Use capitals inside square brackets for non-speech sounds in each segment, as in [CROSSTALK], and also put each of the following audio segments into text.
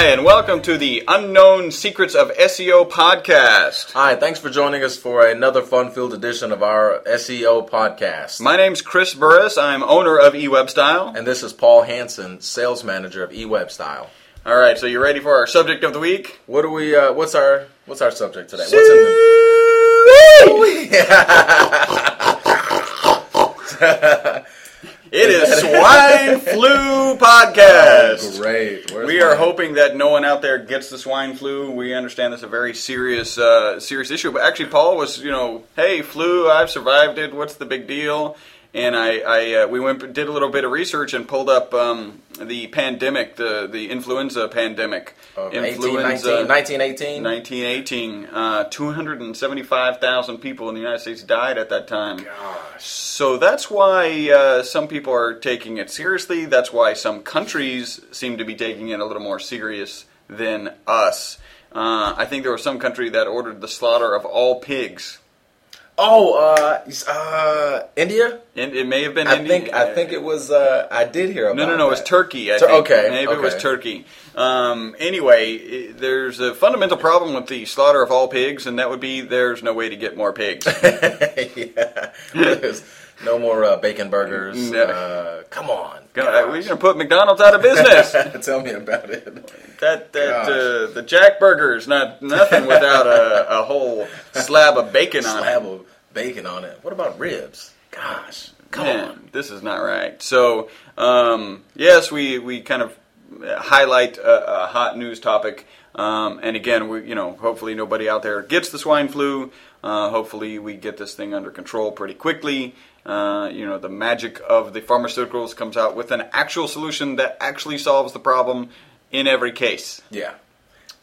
Hi, and welcome to the Unknown Secrets of SEO podcast. Hi, thanks for joining us for another fun-filled edition of our SEO podcast. My name's Chris Burris. I'm owner of eWebstyle. and this is Paul Hansen, sales manager of eWebstyle. All right, so you ready for our subject of the week? What do we? Uh, what's our What's our subject today? What's in the? [LAUGHS] It is Swine Flu Podcast. Great. Where's We are mine? hoping that no one out there gets the swine flu. We understand it's a very serious, uh, serious issue. But actually, Paul was, you know, hey, flu, I've survived it. What's the big deal? And I, I uh, we went did a little bit of research and pulled up um, the pandemic, the the influenza pandemic, 18, 19, 1918. 1918. Uh, 275,000 people in the United States died at that time. Gosh. So that's why uh, some people are taking it seriously. That's why some countries seem to be taking it a little more serious than us. Uh, I think there was some country that ordered the slaughter of all pigs. Oh, uh, uh, India. And it may have been I India. think I think it was. Uh, I did hear about. No, no, no. It was. Turkey. I Tur- think. okay, maybe it was. Turkey. Um, anyway, i there's a fundamental problem with the slaughter of all pigs, and that would be there's no way to get more pigs. [LAUGHS] yeah. [LAUGHS] There's no more uh, bacon burgers. No. Uh, come on. God, We're going to put McDonald's out of business. [LAUGHS] Tell me about it. That that uh, the Jack Burger's not nothing without a, a whole slab of bacon on Slab it. of bacon on it. What about ribs? Gosh, come Man, on. this is not right. So um, yes, we we kind of highlight a, a hot news topic, um, and again, we you know hopefully nobody out there gets the swine flu. Uh, hopefully, we get this thing under control pretty quickly. Uh, you know, the magic of the pharmaceuticals comes out with an actual solution that actually solves the problem in every case. Yeah.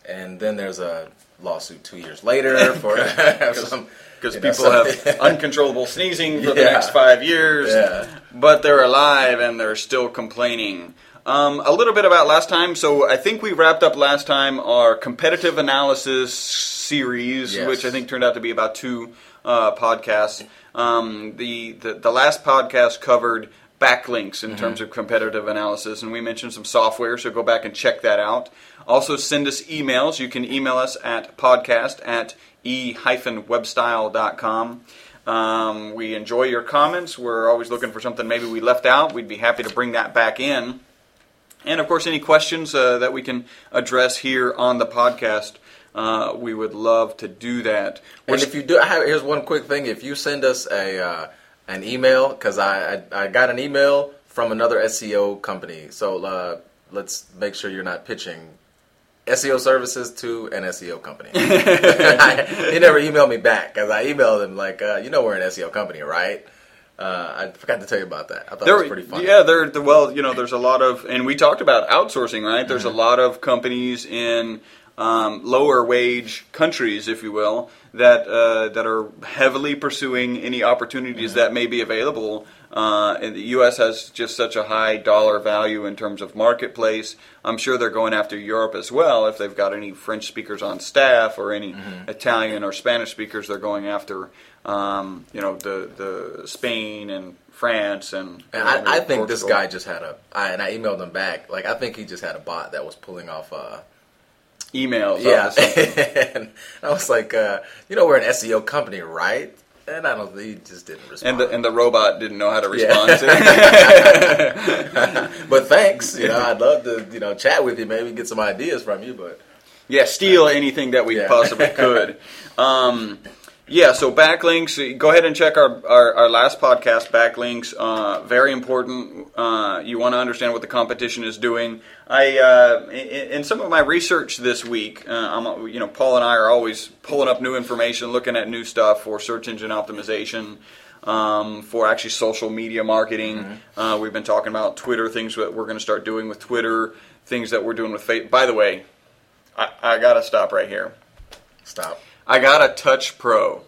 And then there's a lawsuit two years later for [LAUGHS] some because know, people have [LAUGHS] uncontrollable sneezing for the next five years, Yeah. but they're alive and they're still complaining. Um, a little bit about last time. So I think we wrapped up last time our competitive analysis series, Yes. which I think turned out to be about two uh, podcasts. Um, the, the the last podcast covered backlinks in terms of competitive analysis, and we mentioned some software. So go back and check that out. Also, send us emails. You can email us at podcast at e-webstyle.com. Um, we enjoy your comments. We're always looking for something maybe we left out. We'd be happy to bring that back in. And of course, any questions uh, that we can address here on the podcast, uh, we would love to do that. And if you do, I have, here's one quick thing. If you send us a uh, an email, because I, I I got an email from another SEO company, so uh, let's make sure you're not pitching SEO services to an SEO company. [LAUGHS] he never emailed me back because I emailed him like, uh, you know, we're an SEO company, right? Uh, I forgot to tell you about that. I thought it was pretty funny. Yeah, there. the- Well, you know, there's a lot of, and we talked about outsourcing, right? There's a lot of companies in um, lower wage countries, if you will, that uh, that are heavily pursuing any opportunities that may be available. Uh, and the U.S. has just such a high dollar value in terms of marketplace. I'm sure they're going after Europe as well. If they've got any French speakers on staff or any Italian or Spanish speakers, they're going after. Um, you know the the Spain and France and. And I, I think this guy just had a, I, and I emailed him back. Like I think he just had a bot that was pulling off. Uh, emails. yeah, off the site. and I was like, uh, you know, we're an SEO company, right? And I don't. He just didn't respond. and the and the robot didn't know how to Yeah. respond to it. [LAUGHS] but thanks. You know, I'd love to you know chat with you, maybe get some ideas from you. But yeah, steal anything that we Yeah. possibly could. [LAUGHS] Um, yeah, so backlinks. Go ahead and check our, our, our last podcast. Backlinks, uh, very important. Uh, you want to understand what the competition is doing. I uh, in, in some of my research this week, uh, I'm, you know, Paul and I are always pulling up new information, looking at new stuff for search engine optimization. Um, for actually social media marketing, uh, we've been talking about Twitter things that we're going to start doing with Twitter, things that we're doing with Facebook. By the way, I, I gotta stop right here. stop. I got a Touch Pro,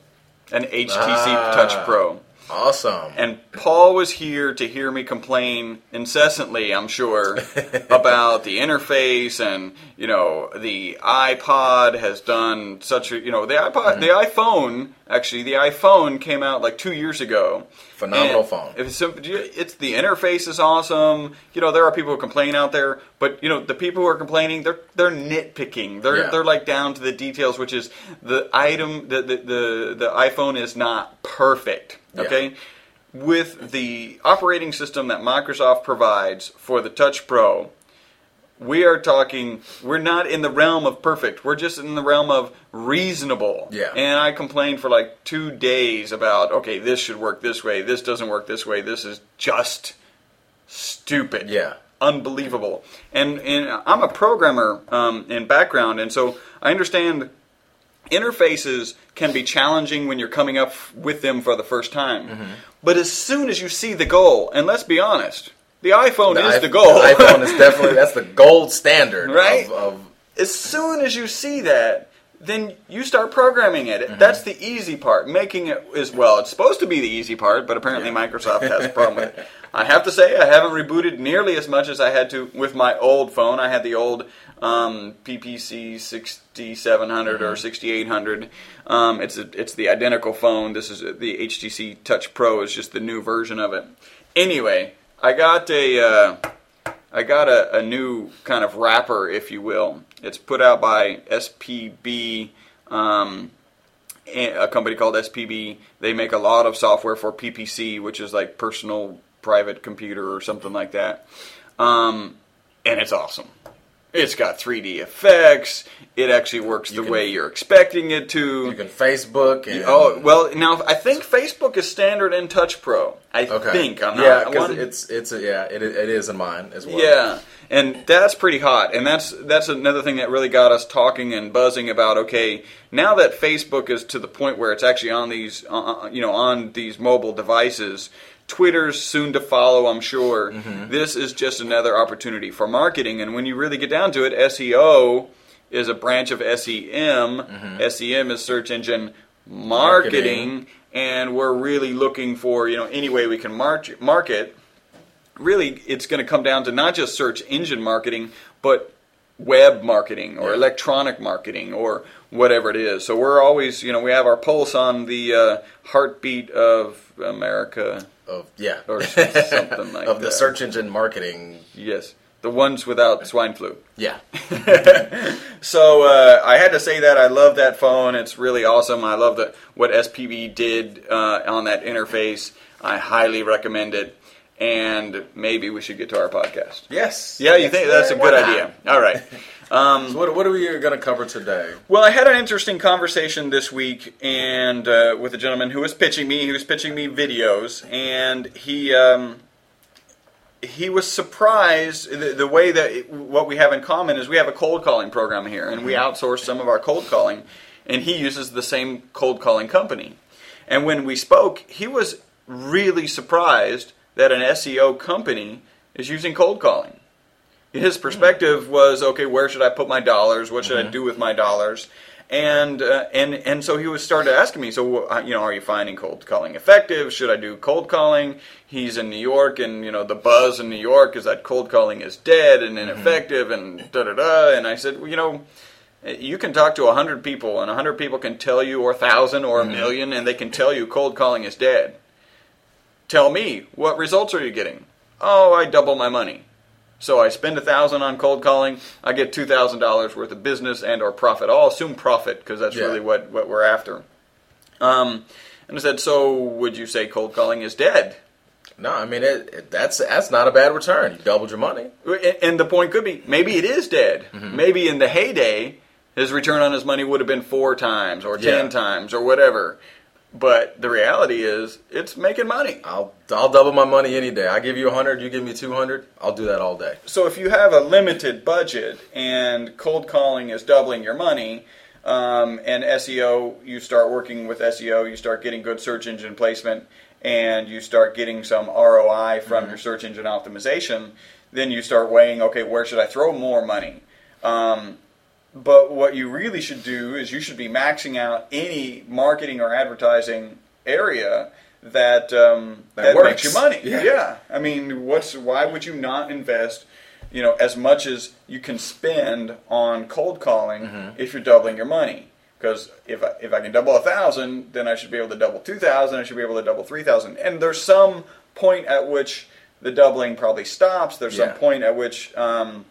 an HTC Ah. Touch Pro. Awesome. And Paul was here to hear me complain incessantly, I'm sure, [LAUGHS] about the interface and, you know, the iPod has done such a, you know, the iPod, the iPhone, actually, the iPhone came out like two years ago. Phenomenal And phone. If it's, it's the interface is awesome. You know, there are people who complain out there, but you know, the people who are complaining, they're they're nitpicking. They're Yeah. they're like down to the details, which is the item the the the, the iPhone is not perfect. Yeah. Okay. With the operating system that Microsoft provides for the Touch Pro, we are talking we're not in the realm of perfect we're just in the realm of reasonable Yeah. and i complained for like two days about okay this should work this way this doesn't work this way this is just stupid Yeah. unbelievable and and i'm a programmer um, in background and so i understand interfaces can be challenging when you're coming up with them for the first time Mm-hmm. but as soon as you see the goal and let's be honest the iphone is i- the goal The iPhone is definitely that's the gold [LAUGHS] standard Right? of, of as soon as you see that, then you start programming it. Mm-hmm. That's the easy part. Making it is well, it's supposed to be the easy part, but apparently Microsoft has a problem with it. [LAUGHS] I have to say, I haven't rebooted nearly as much as I had to with my old phone. I had the old um, PPC 6700 or 6800. Um, it's a, it's the identical phone. This is the HTC Touch Pro. is just the new version of it. Anyway, I got a. Uh, I got a, a new kind of wrapper, if you will. It's put out by SPB, um, a company called SPB. They make a lot of software for PPC, which is like personal private computer or something like that. Um, and it's awesome. It's got 3D effects. It actually works the can- way you're expecting it to. you can Facebook and Oh well, now I think Facebook is standard in Touch Pro. I okay think I'm not. yeah because it's it's a, yeah it, it is in mine as well yeah, and that's pretty hot, and that's that's another thing that really got us talking and buzzing about. Okay, now that Facebook is to the point where it's actually on these, uh, you know, on these mobile devices. Twitter's soon to follow, I'm sure. This is just another opportunity for marketing, and when you really get down to it, SEO is a branch of SEM. SEM is search engine marketing, Marketing. and we're really looking for you know any way we can mar- market really it's going to come down to not just search engine marketing, but web marketing or Yeah. electronic marketing or whatever it is. So we're always, you know, we have our pulse on the uh, heartbeat of America. Of yeah Or something [LAUGHS] like of the search engine marketing Yes, the ones without swine flu. yeah [LAUGHS] So uh, I had to say that I love that phone. It's really awesome. I love the what SPB did uh, on that interface. I highly recommend it. And maybe we should get to our podcast. yes Yeah, you think that's a good idea. All right. So what, what are we going to cover today Well, I had an interesting conversation this week, and uh, with a gentleman who was pitching me. He was pitching me videos, and he um, he was surprised the, the way that it, what we have in common is we have a cold calling program here, and we outsource some of our cold calling, and he uses the same cold calling company. And when we spoke, he was really surprised that an SEO company is using cold calling. His perspective was okay. Where should I put my dollars? What should I do with my dollars? And uh, and and so he was started asking me. So uh, you know, are you finding cold calling effective? Should I do cold calling? He's in New York, and you know the buzz in New York is that cold calling is dead and ineffective, and da da da. And I said, well, you know, you can talk to a hundred people, and a hundred people can tell you, or a thousand, or a million, and they can tell you cold calling is dead. Tell me what results are you getting? Oh, I double my money. So I spend a thousand on cold calling, I get two thousand dollars worth of business and or profit. I'll assume profit because that's Yeah. really what, what we're after. Um, and I said, so would you say cold calling is dead? no I mean it, it, that's that's not a bad return you doubled your money And- And the point could be, maybe it is dead. Mm-hmm. Maybe in the heyday, his return on his money would have been four times or ten Yeah. times or whatever. But the reality is, it's making money. I'll I'll double my money any day I give you a hundred you give me two hundred I'll do that all day So if you have a limited budget and cold calling is doubling your money, um, and SEO, you start working with SEO, you start getting good search engine placement, and you start getting some ROI from your search engine optimization, then you start weighing, okay, where should I throw more money? Um, but what you really should do is you should be maxing out any marketing or advertising area that um, That that, makes you money. Yeah. yeah. I mean, what's why would you not invest? You know, as much as you can spend on cold calling Mm-hmm. if you're doubling your money. Because if I, if I can double a thousand, then I should be able to double two thousand. I should be able to double three thousand. And there's some point at which the doubling probably stops. There's Yeah. some point at which um,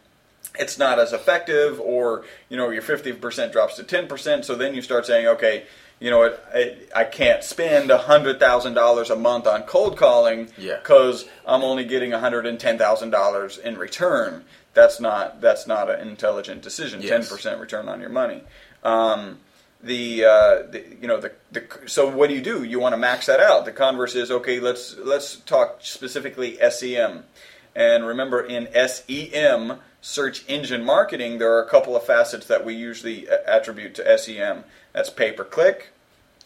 it's not as effective, or you know your fifty percent drops to ten percent. So then you start saying, okay, you know what, I, I can't spend hundred thousand dollars a month on cold calling Yeah. because I'm only getting hundred and ten thousand dollars in return. That's not that's not an intelligent decision. Ten Yes. percent return on your money. Um, the, uh, the you know the, the so what do you do? You want to max that out. The converse is okay. Let's let's talk specifically SEM, and remember in SEM search engine marketing there are a couple of facets that we usually attribute to SEM. That's pay per click,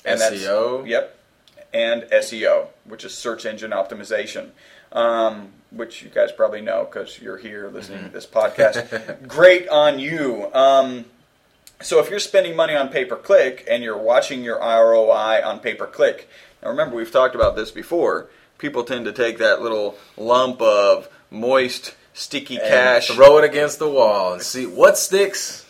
and SEO. Yep, and SEO, which is search engine optimization. Um, which you guys probably know because you're here listening to this podcast. [LAUGHS] Great on you. Um, so if you're spending money on pay per click and you're watching your ROI on pay per click, now remember we've talked about this before. People tend to take that little lump of moist, sticky And cash. Throw it against the wall and see what sticks.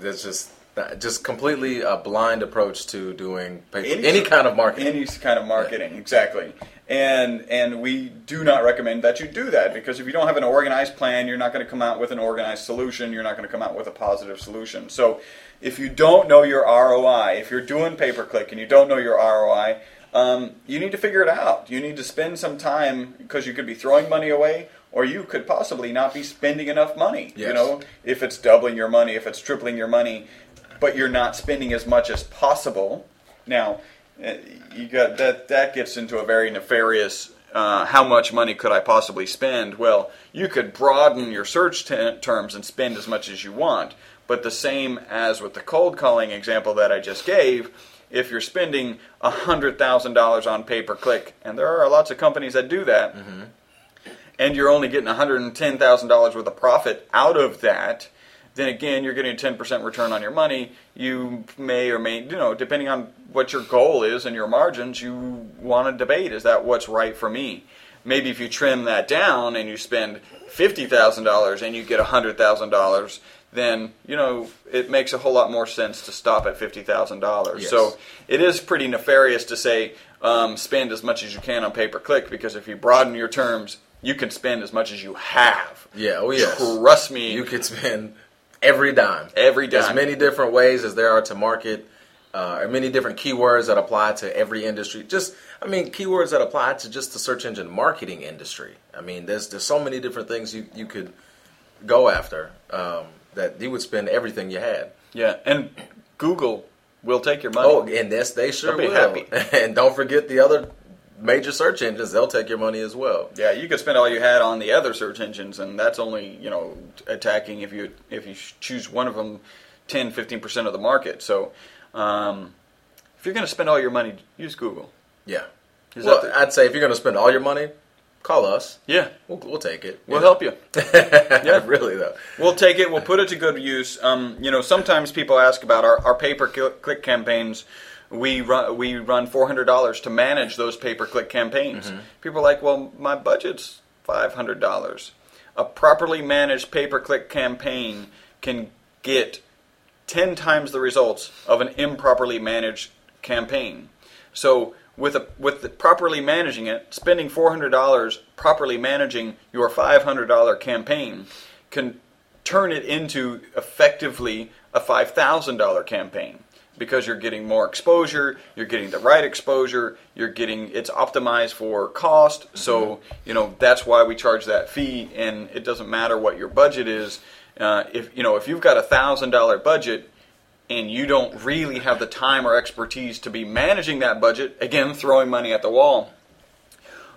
That's just just completely a blind approach to doing any, any kind of marketing. Any kind of marketing, exactly. And and we do not recommend that you do that because if you don't have an organized plan, you're not going to come out with an organized solution. You're not going to come out with a positive solution. So if you don't know your ROI, if you're doing pay per click and you don't know your ROI, um, you need to figure it out. You need to spend some time because you could be throwing money away, or you could possibly not be spending enough money. You know, if it's doubling your money, if it's tripling your money, but you're not spending as much as possible. Now, uh, you got that. That gets into a very nefarious. Uh, how much money could I possibly spend? Well, you could broaden your search te- terms and spend as much as you want. But the same as with the cold calling example that I just gave, if you're spending hundred thousand dollars on pay per click, and there are lots of companies that do that, and you're only getting $110,000 worth of profit out of that, then again, you're getting a 10% return on your money. You may or may, you know, depending on what your goal is and your margins, you want to debate is that what's right for me? Maybe if you trim that down and you spend $50,000 and you get $100,000, then, you know, it makes a whole lot more sense to stop at $50,000. Yes. So it is pretty nefarious to say um, spend as much as you can on pay per click because if you broaden your terms, you can spend as much as you have. yeah, oh yes. Trust me, You could spend every dime. every dime. As many different ways as there are to market, uh, and many different keywords that apply to every industry. Just, I mean, keywords that apply to just the search engine marketing industry. I mean, there's there's so many different things you, you could go after um, that you would spend everything you had. yeah, and Google will take your money. Oh, and this they sure They'll be will. happy. [LAUGHS] and don't forget the other major search engines; they'll take your money as well. Yeah, you could spend all you had on the other search engines, and that's only you know attacking if you if you choose one of them, 10, 15 percent of the market. So, um, if you're going to spend all your money, use Google. Yeah. Is well, the- I'd say if you're going to spend all your money, call us. yeah, We'll, we'll take it. we'll Yeah. help you. [LAUGHS] yeah, really though. We'll take it. We'll put it to good use. Um, you know, sometimes people ask about our, our pay per click campaigns. We run we run four hundred dollars to manage those pay per click campaigns. Mm-hmm. People are like, well, my budget's five hundred dollars. A properly managed pay per click campaign can get ten times the results of an improperly managed campaign. So with a with the properly managing it, spending four hundred dollars properly managing your five hundred dollar campaign can turn it into effectively a five thousand dollar campaign because you're getting more exposure, you're getting the right exposure, you're getting it's optimized for cost. So you know that's why we charge that fee, and it doesn't matter what your budget is. Uh, if you know if you've got a thousand dollar budget and you don't really have the time or expertise to be managing that budget, again, throwing money at the wall,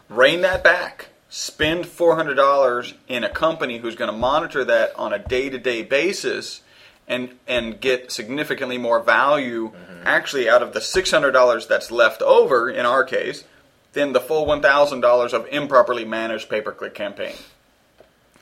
rein that back. Spend $400 in a company who's going to monitor that on a day to day basis and, and get significantly more value actually out of the $600 that's left over, in our case, than the full $1,000 of improperly managed pay per click campaign.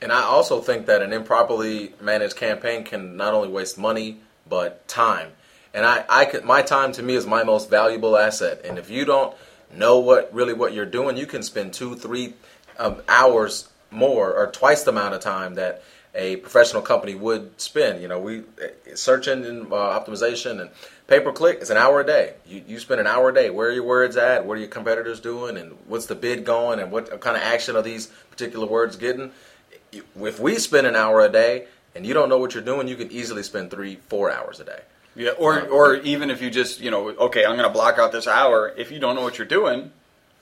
And I also think that an improperly managed campaign can not only waste money but time. And I, I could, my time to me is my most valuable asset. And if you don't know what really what you're doing, you can spend two, three um, hours more or twice the amount of time that a professional company would spend. You know, we search engine uh, optimization and pay per click. It's an hour a day. You you spend an hour a day. Where are your words at? What are your competitors doing? And what's the bid going? And what kind of action are these particular words getting? If we spend an hour a day and you don't know what you're doing, you can easily spend three, four hours a day. Yeah, or or even if you just you know, okay, I'm going to block out this hour. If you don't know what you're doing,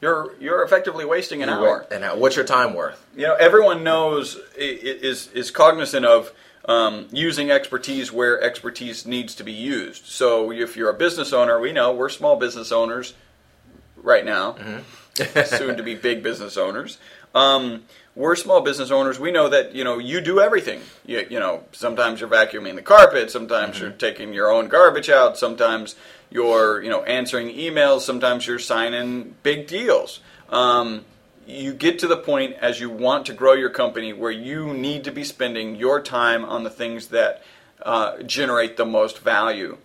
you're you're effectively wasting an You hour. wait- And what's your time worth? You know, everyone knows is is cognizant of um, using expertise where expertise needs to be used. So if you're a business owner, we know we're small business owners right now, soon to be big business owners. Um, we're small business owners. We know that you know you do everything. You, you know, sometimes you're vacuuming the carpet. Sometimes you're taking your own garbage out. Sometimes you're you know answering emails. Sometimes you're signing big deals. Um, you get to the point as you want to grow your company where you need to be spending your time on the things that uh, generate the most value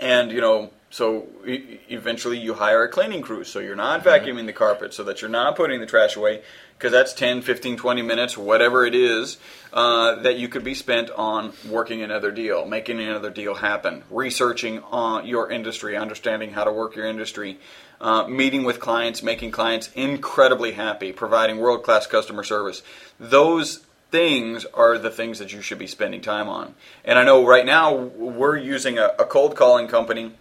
and you know so e- eventually you hire a cleaning crew so you're not vacuuming the carpet so that you're not putting the trash away because that's 10 15 20 minutes whatever it is uh, that you could be spent on working another deal making another deal happen researching on your industry understanding how to work your industry uh, meeting with clients making clients incredibly happy providing world-class customer service those things are the things that you should be spending time on. And I know right now we're using a, a cold calling company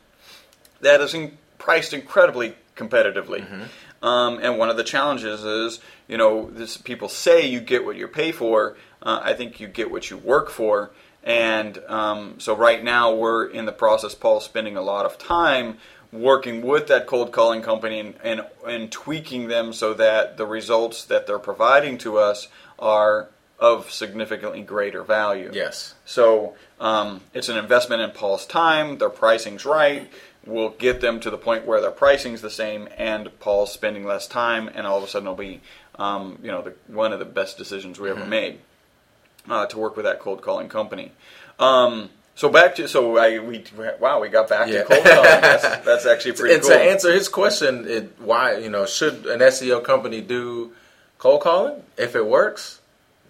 that is in, priced incredibly competitively. Um, and one of the challenges is, you know, this, people say you get what you pay for. Uh, I think you get what you work for. And um, so right now we're in the process, Paul's spending a lot of time working with that cold calling company and, and, and tweaking them so that the results that they're providing to us are of significantly greater value. Yes. So um, it's an investment in Paul's time. Their pricing's right. We'll get them to the point where their pricing's the same, and Paul's spending less time, and all of a sudden it'll be, um, you know, the, one of the best decisions we ever made uh, to work with that cold calling company. Um, so back to so I we wow we got back Yeah. to cold calling. That's, that's actually [LAUGHS] pretty and cool. to answer his question, it, why you know should an SEO company do cold calling if it works?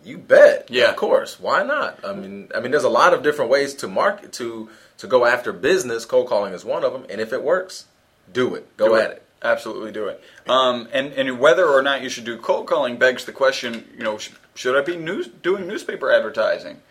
You bet. Yeah. of course. Why not? I mean, I mean, there's a lot of different ways to market to to go after business. Cold calling is one of them, and if it works, do it. Go Do at it. Absolutely do it. Um, and and whether or not you should do cold calling begs the question. You know, sh- should I be news doing newspaper advertising?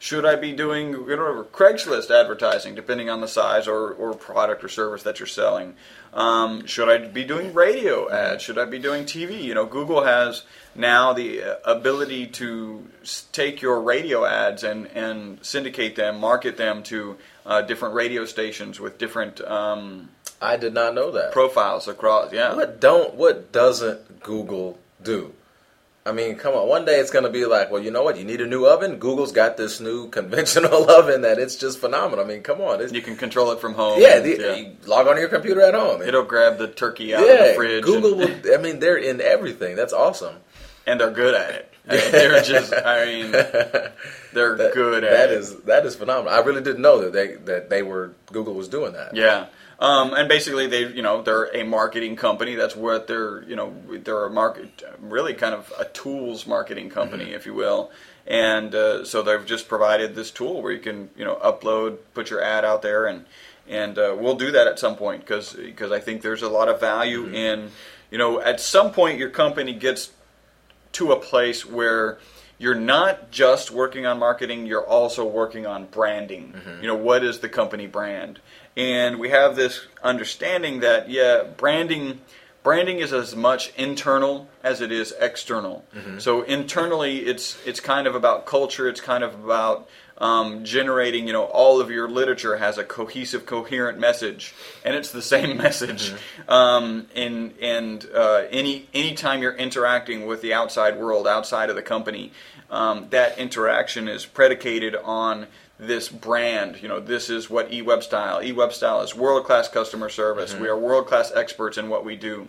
Should I be doing you know, Craigslist advertising, depending on the size or, or product or service that you're selling? Um, should I be doing radio ads? Should I be doing TV? You know, Google has now the uh, ability to take your radio ads and, and syndicate them, market them to uh, different radio stations with different um, I did not know that. profiles across. Yeah, What don't what doesn't Google do? I mean, come on. One day it's going to be like, well, you know what? You need a new oven. Google's got this new [LAUGHS] conventional [LAUGHS] oven that it's just phenomenal. I mean, come on. It's, you can control it from home. yeah, the, you log on to your computer at home. it'll grab the turkey out of yeah, the fridge. Google and, will. I mean, they're in everything. That's awesome. And they're good at it. I mean, they're just. I mean, they're That- good at that it. is that is phenomenal. I really didn't know that they that they were Google was doing that. Yeah. Um, and basically, they you know they're a marketing company. That's what they're you know they're a market really kind of a tools marketing company, Mm-hmm. if you will. And uh, so they've just provided this tool where you can you know upload, put your ad out there, and and uh, we'll do that at some point because I think there's a lot of value Mm-hmm. in you know at some point your company gets to a place where you're not just working on marketing, you're also working on branding. Mm-hmm. You know, what is the company brand? And we have this understanding that yeah, branding branding is as much internal as it is external. Mm-hmm. So internally it's it's kind of about culture, it's kind of about um, generating, you know, all of your literature has a cohesive, coherent message, and it's the same [LAUGHS] message. Um, and and uh, any anytime you're interacting with the outside world, outside of the company, um, that interaction is predicated on this brand. You know, this is what eWeb Style. eWeb Style is world class customer service. We are world class experts in what we do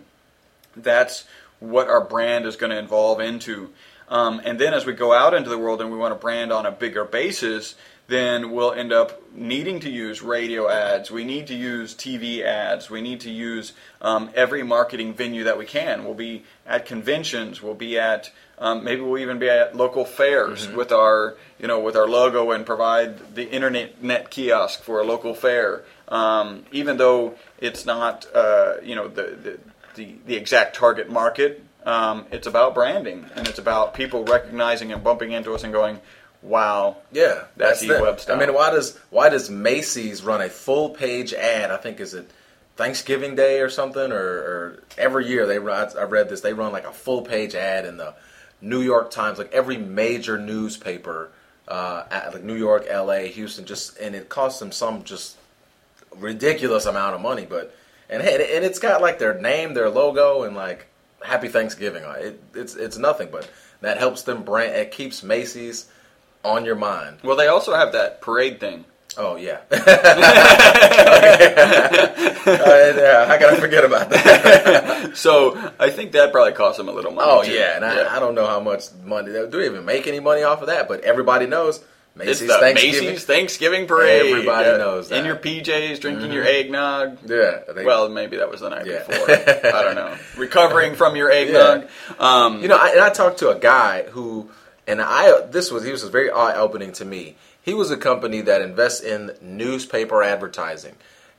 that's what our brand is going to evolve into. Um, and then as we go out into the world and we want to brand on a bigger basis, then we'll end up needing to use radio ads. We need to use TV ads. We need to use um, every marketing venue that we can. We'll be at conventions. We'll be at um, maybe we'll even be at local fairs Mm-hmm. with our you know with our logo and provide the internet net kiosk for a local fair. Um, even though it's not uh, you know the, the the the exact target market, um, it's about branding and it's about people recognizing and bumping into us and going, "Wow, Yeah, That's them. E-Web style. I mean, why does why does Macy's run a full page ad? I think is it Thanksgiving Day or something, or, or every year they run. I read this. They run like a full page ad in the New York Times, like every major newspaper, uh, at, like New York, L.A., Houston, just and it costs them some just ridiculous amount of money, but and hey, and it's got like their name, their logo, and like Happy Thanksgiving. it. It, it's it's nothing, but that helps them brand. It keeps Macy's on your mind. Well, they also have that parade thing. Oh yeah. [LAUGHS] [LAUGHS] Uh, yeah, I forget about that? [LAUGHS] So I think that probably cost them a little money. Oh too. yeah, and I, I don't know how much money they do they even make any money off of that, but everybody knows It's the Thanksgiving. Macy's Thanksgiving parade. Everybody knows In that. your PJs, drinking your eggnog. Yeah, they- Well, maybe that was the night Yeah. before. I don't know. [LAUGHS] Recovering from your eggnog. Um, You know, I, and I talked to a guy who, and I this was he was very eye opening to me. He was a company that invests in newspaper advertising,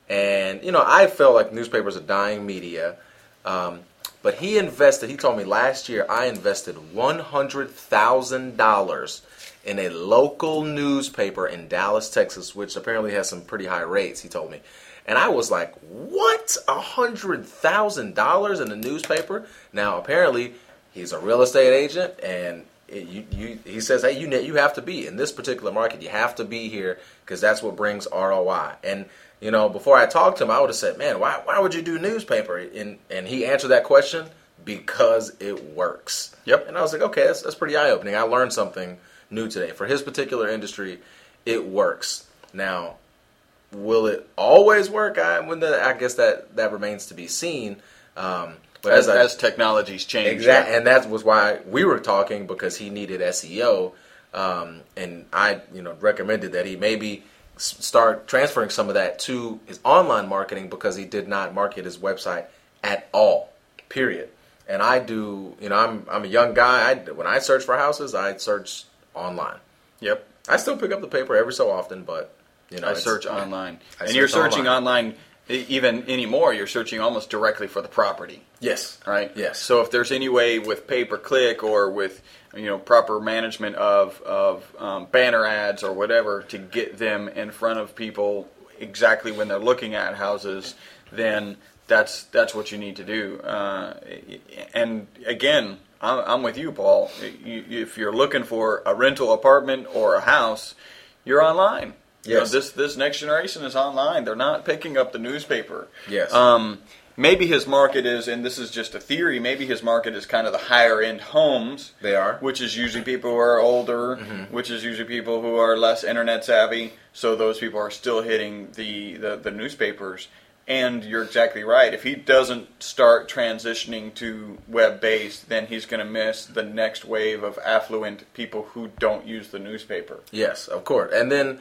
and you know, I felt like newspapers are dying media. Um, but he invested. He told me last year I invested one hundred thousand dollars in a local newspaper in Dallas, Texas, which apparently has some pretty high rates. He told me, and I was like, "What? A hundred thousand dollars in a newspaper?" Now, apparently, he's a real estate agent, and it, you, you, he says, "Hey, you you have to be in this particular market. You have to be here because that's what brings ROI." And you know, before I talked to him, I would have said, "Man, why why would you do newspaper?" And and he answered that question because it works. Yep. And I was like, "Okay, that's that's pretty eye opening. I learned something new today. For his particular industry, it works." Now, will it always work? I when the, I guess that that remains to be seen. Um, but as, as, I, as technologies change. Exactly, and that was why we were talking because he needed SEO, um, and I, you know, recommended that he maybe start transferring some of that to his online marketing because he did not market his website at all. Period. And I do, you know, I'm I'm a young guy. I, when I search for houses, I search online. Yep. I still pick up the paper every so often, but you know, I search online. I and you're searching online. e- even anymore, you're searching almost directly for the property. Yes. right? Yes. So if there's any way with pay per click or with you know proper management of of um, banner ads or whatever to get them in front of people exactly when they're looking at houses, then that's that's what you need to do. Uh, and again, I'm, I'm with you, Paul. If you're looking for a rental apartment or a house, you're online. You know, Yes. this this next generation is online. They're not picking up the newspaper. Yes. Um, maybe his market is, and this is just a theory. Maybe his market is kind of the higher end homes. They are. which is usually people who are older, which is usually people who are less internet savvy. So those people are still hitting the the, the newspapers. And you're exactly right. If he doesn't start transitioning to web based, then he's going to miss the next wave of affluent people who don't use the newspaper. Yes, of course. And then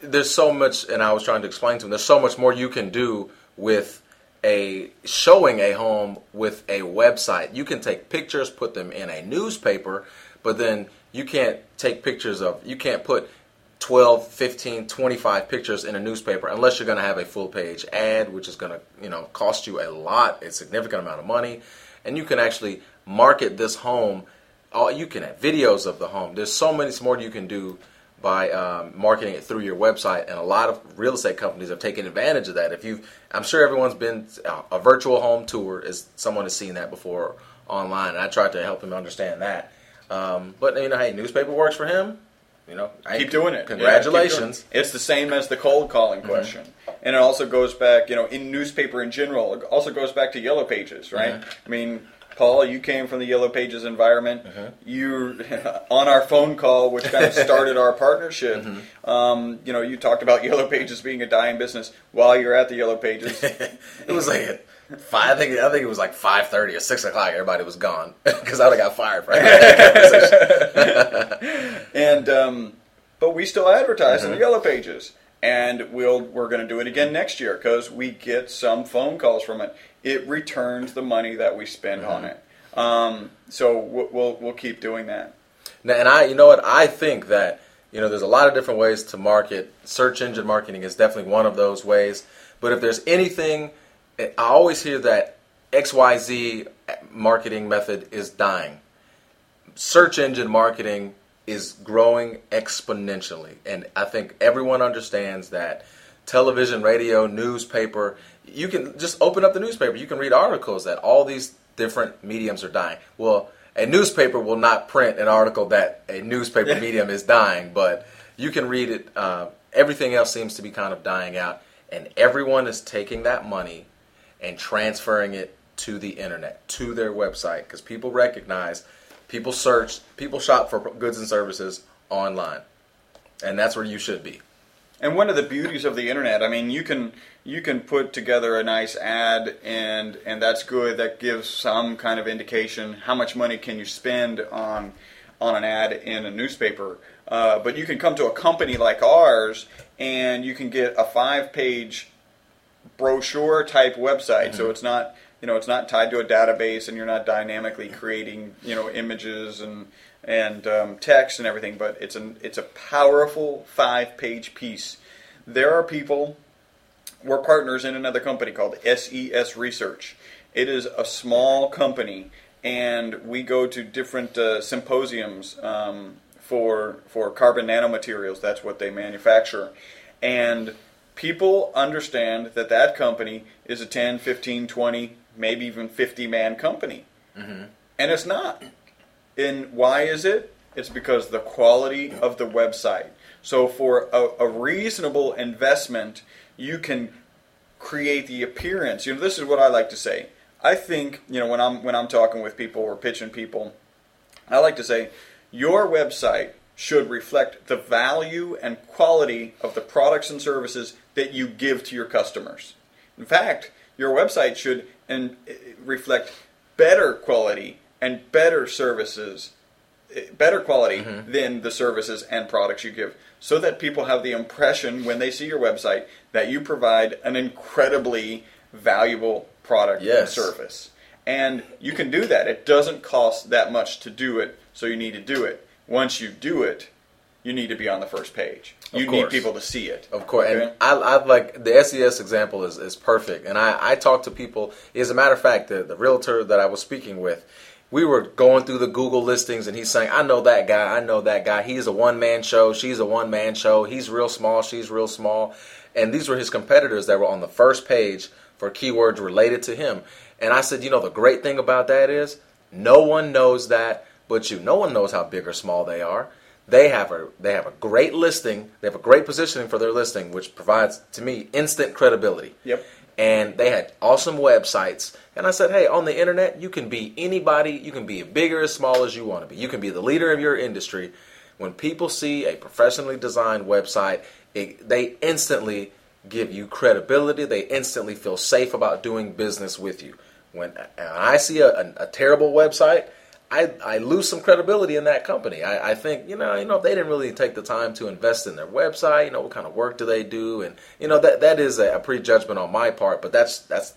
there's so much, and I was trying to explain to him, there's so much more you can do with a showing a home with a website. You can take pictures, put them in a newspaper, but then you can't take pictures of, you can't put 12, 15, 25 pictures in a newspaper unless you're going to have a full page ad, which is going to, you know, cost you a lot, a significant amount of money. And you can actually market this home. All you can have videos of the home. There's so many more you can do by um, marketing it through your website, and a lot of real estate companies have taken advantage of that. If you, I'm sure everyone's been a virtual home tour. Is someone has seen that before online, and I tried to help him understand that. Um, but you know, hey, newspaper works for him. You know, I- keep doing it. Yeah, doing Congratulations. it. It's the same as the cold calling mm-hmm. question, and it also goes back, you know, in newspaper in general. It also goes back to Yellow Pages, right? I mean, Paul, you came from the Yellow Pages environment. You [LAUGHS] on our phone call, which kind of [LAUGHS] started our partnership. Um, you know, you talked about Yellow Pages being a dying business while you're at the Yellow Pages. [LAUGHS] it was like five. I think I think it was like five thirty or six o'clock. Everybody was gone because I would have got fired. Right? and um, but we still advertise in the yellow pages. And we'll we're going to do it again next year because we get some phone calls from it. It returns the money that we spend on it. Um, so we'll, we'll we'll keep doing that. Now, and I, you know what, I think that you know there's a lot of different ways to market. Search engine marketing is definitely one of those ways. But if there's anything, I always hear that XYZ marketing method is dying. Search engine marketing is growing exponentially, and I think everyone understands that. Television, radio, newspaper, you can just open up the newspaper. You can read articles that all these different mediums are dying. Well, a newspaper will not print an article that a newspaper medium is dying, but you can read it. Uh, everything else seems to be kind of dying out, and everyone is taking that money and transferring it to the internet, to their website, because people recognize, people search, people shop for goods and services online, and that's where you should be. And one of the beauties of the internet, I mean, you can you can put together a nice ad, and and that's good. That gives some kind of indication how much money can you spend on on an ad in a newspaper. Uh, but you can come to a company like ours, and you can get a five page brochure type website. So it's not you know it's not tied to a database, and you're not dynamically creating you know images and and um, text and everything. But it's an it's a powerful five page piece. There are people. We're partners in another company called SES Research. It is a small company, and we go to different uh, symposiums um, for for carbon nanomaterials. That's what they manufacture, and people understand that that company is a 10, 15, 20, maybe even 50 man company. Mm-hmm. And it's not. And why is it? It's because the quality of the website. So for a, a reasonable investment, you can create the appearance. You know, this is what I like to say. I think, you know, when I'm when I'm talking with people or pitching people, I like to say your website should reflect the value and quality of the products and services that you give to your customers. In fact, your website should and uh, reflect better quality and better services, uh, better quality than the services and products you give, so that people have the impression when they see your website that you provide an incredibly valuable product and service. And you can do that. It doesn't cost that much to do it, so you need to do it. Once you do it, you need to be on the first page. Of You need people to see it. Of course, Okay? and I, I like the SES example is, is perfect. And I, I talk to people. As a matter of fact, the, the realtor that I was speaking with, we were going through the Google listings, and he's saying, "I know that guy. I know that guy. He's a one man show. She's a one man show. He's real small. She's real small." And these were his competitors that were on the first page for keywords related to him. And I said, "You know, the great thing about that is no one knows that but you. No one knows how big or small they are." They have a they have a great listing. They have a great positioning for their listing, which provides to me instant credibility. Yep. And they had awesome websites. And I said, hey, on the internet, you can be anybody. You can be big or as small as you want to be. You can be the leader of your industry. When people see a professionally designed website, it, they instantly give you credibility. They instantly feel safe about doing business with you. When, when I see a, a, a terrible website, I, I lose some credibility in that company. I, I think, you know, you know, if they didn't really take the time to invest in their website, you know, what kind of work do they do? And, you know, that that is a, a prejudgment on my part, but that's that's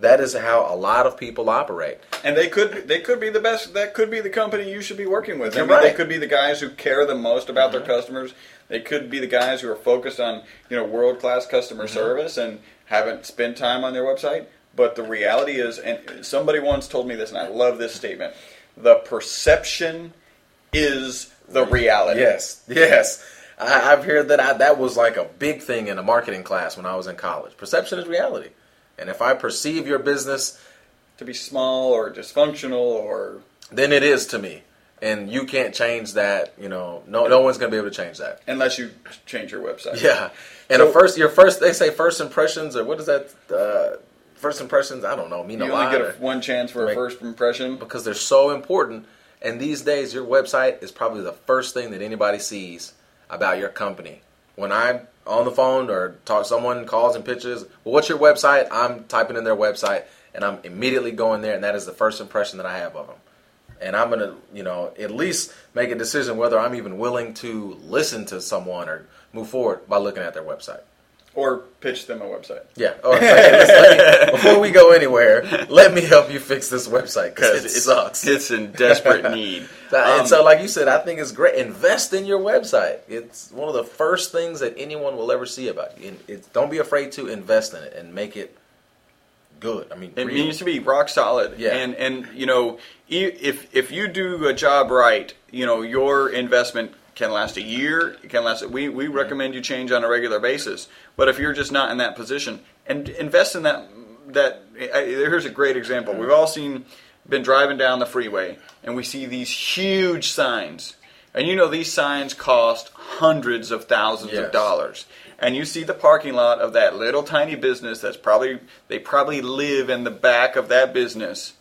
that is how a lot of people operate. And they could they could be the best. That could be the company you should be working with. I mean, They right. Mm-hmm. could be the guys who care the most about their customers. They could be the guys who are focused on you know world class customer Mm-hmm. service and haven't spent time on their website. But the reality is, and somebody once told me this, and I love this statement: the perception is the reality. Yes, yes. I, I've heard that I, that was like a big thing in a marketing class when I was in college. Perception is reality, and if I perceive your business, To be small or dysfunctional or then it is to me, and you can't change that. You know, no no one's gonna be able to change that. unless you change your website. Yeah, and So- a first your first they say first impressions or what is that? Uh, first impressions I don't know mean You a only lot get or- a, one chance for a first impression. because they're so important. And these days, your website is probably the first thing that anybody sees about your company. When I'm on the phone or talk, someone calls and pitches, well, what's your website? I'm typing in their website, and I'm immediately going there, and that is the first impression that I have of them. and I'm gonna, you know, at least make a decision whether I'm even willing to listen to someone or move forward by looking at their website. Or pitch them a website. Yeah. Oh, okay, let's- me- before we go anywhere, let me help you fix this website because it it's, sucks. It's in desperate [LAUGHS] need. So- Um, and so, like you said, I think it's great. Invest in your website. It's one of the first things that anyone will ever see about you. And it's, don't be afraid to invest in it and make it good. I mean, It real. needs to be rock solid. Yeah. And and you know, e- if if you do a job right, you know, your investment can last a year. It can last. We we recommend you change on a regular basis. But if you're just not in that position, and invest in that that. Here's a great example. We've all seen been driving down the freeway, and we see these huge signs. And you know these signs cost hundreds of thousands Yes. of dollars and you see the parking lot of that little tiny business that's probably they probably live in the back of that business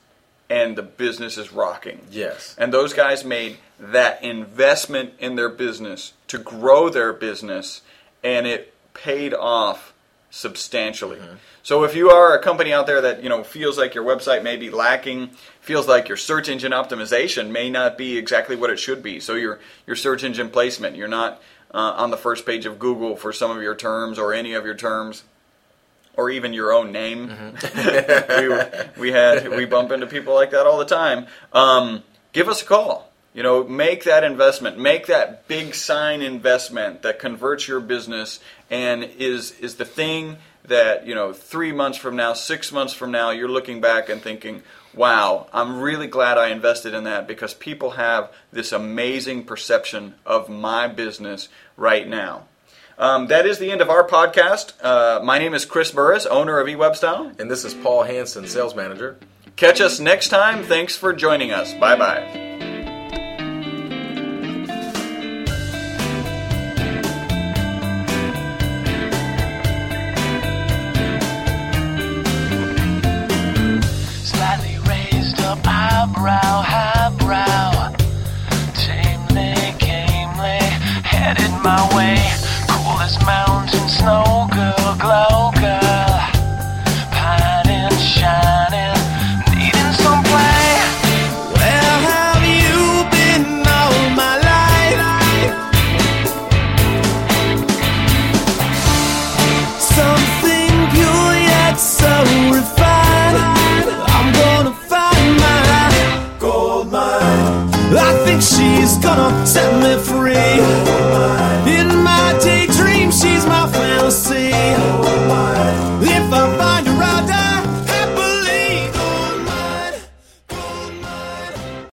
and the business is rocking. Yes. and those guys made that investment in their business to grow their business and it paid off substantially. So if you are a company out there that you know feels like your website may be lacking feels like your search engine optimization may not be exactly what it should be so your your search engine placement you're not uh, on the first page of google for some of your terms or any of your terms or even your own name. [LAUGHS] We, we had we bump into people like that all the time. Um, give us a call. You know make that investment. Make that big sign investment that converts your business and is is the thing that you know three months from now six months from now you're looking back and thinking wow i'm really glad i invested in that because people have this amazing perception of my business right now um, that is the end of our podcast. Uh, my name is Chris Burris, owner of eWebstyle. And this is Paul Hansen, sales manager. Catch us next time. Thanks for joining us. Bye bye.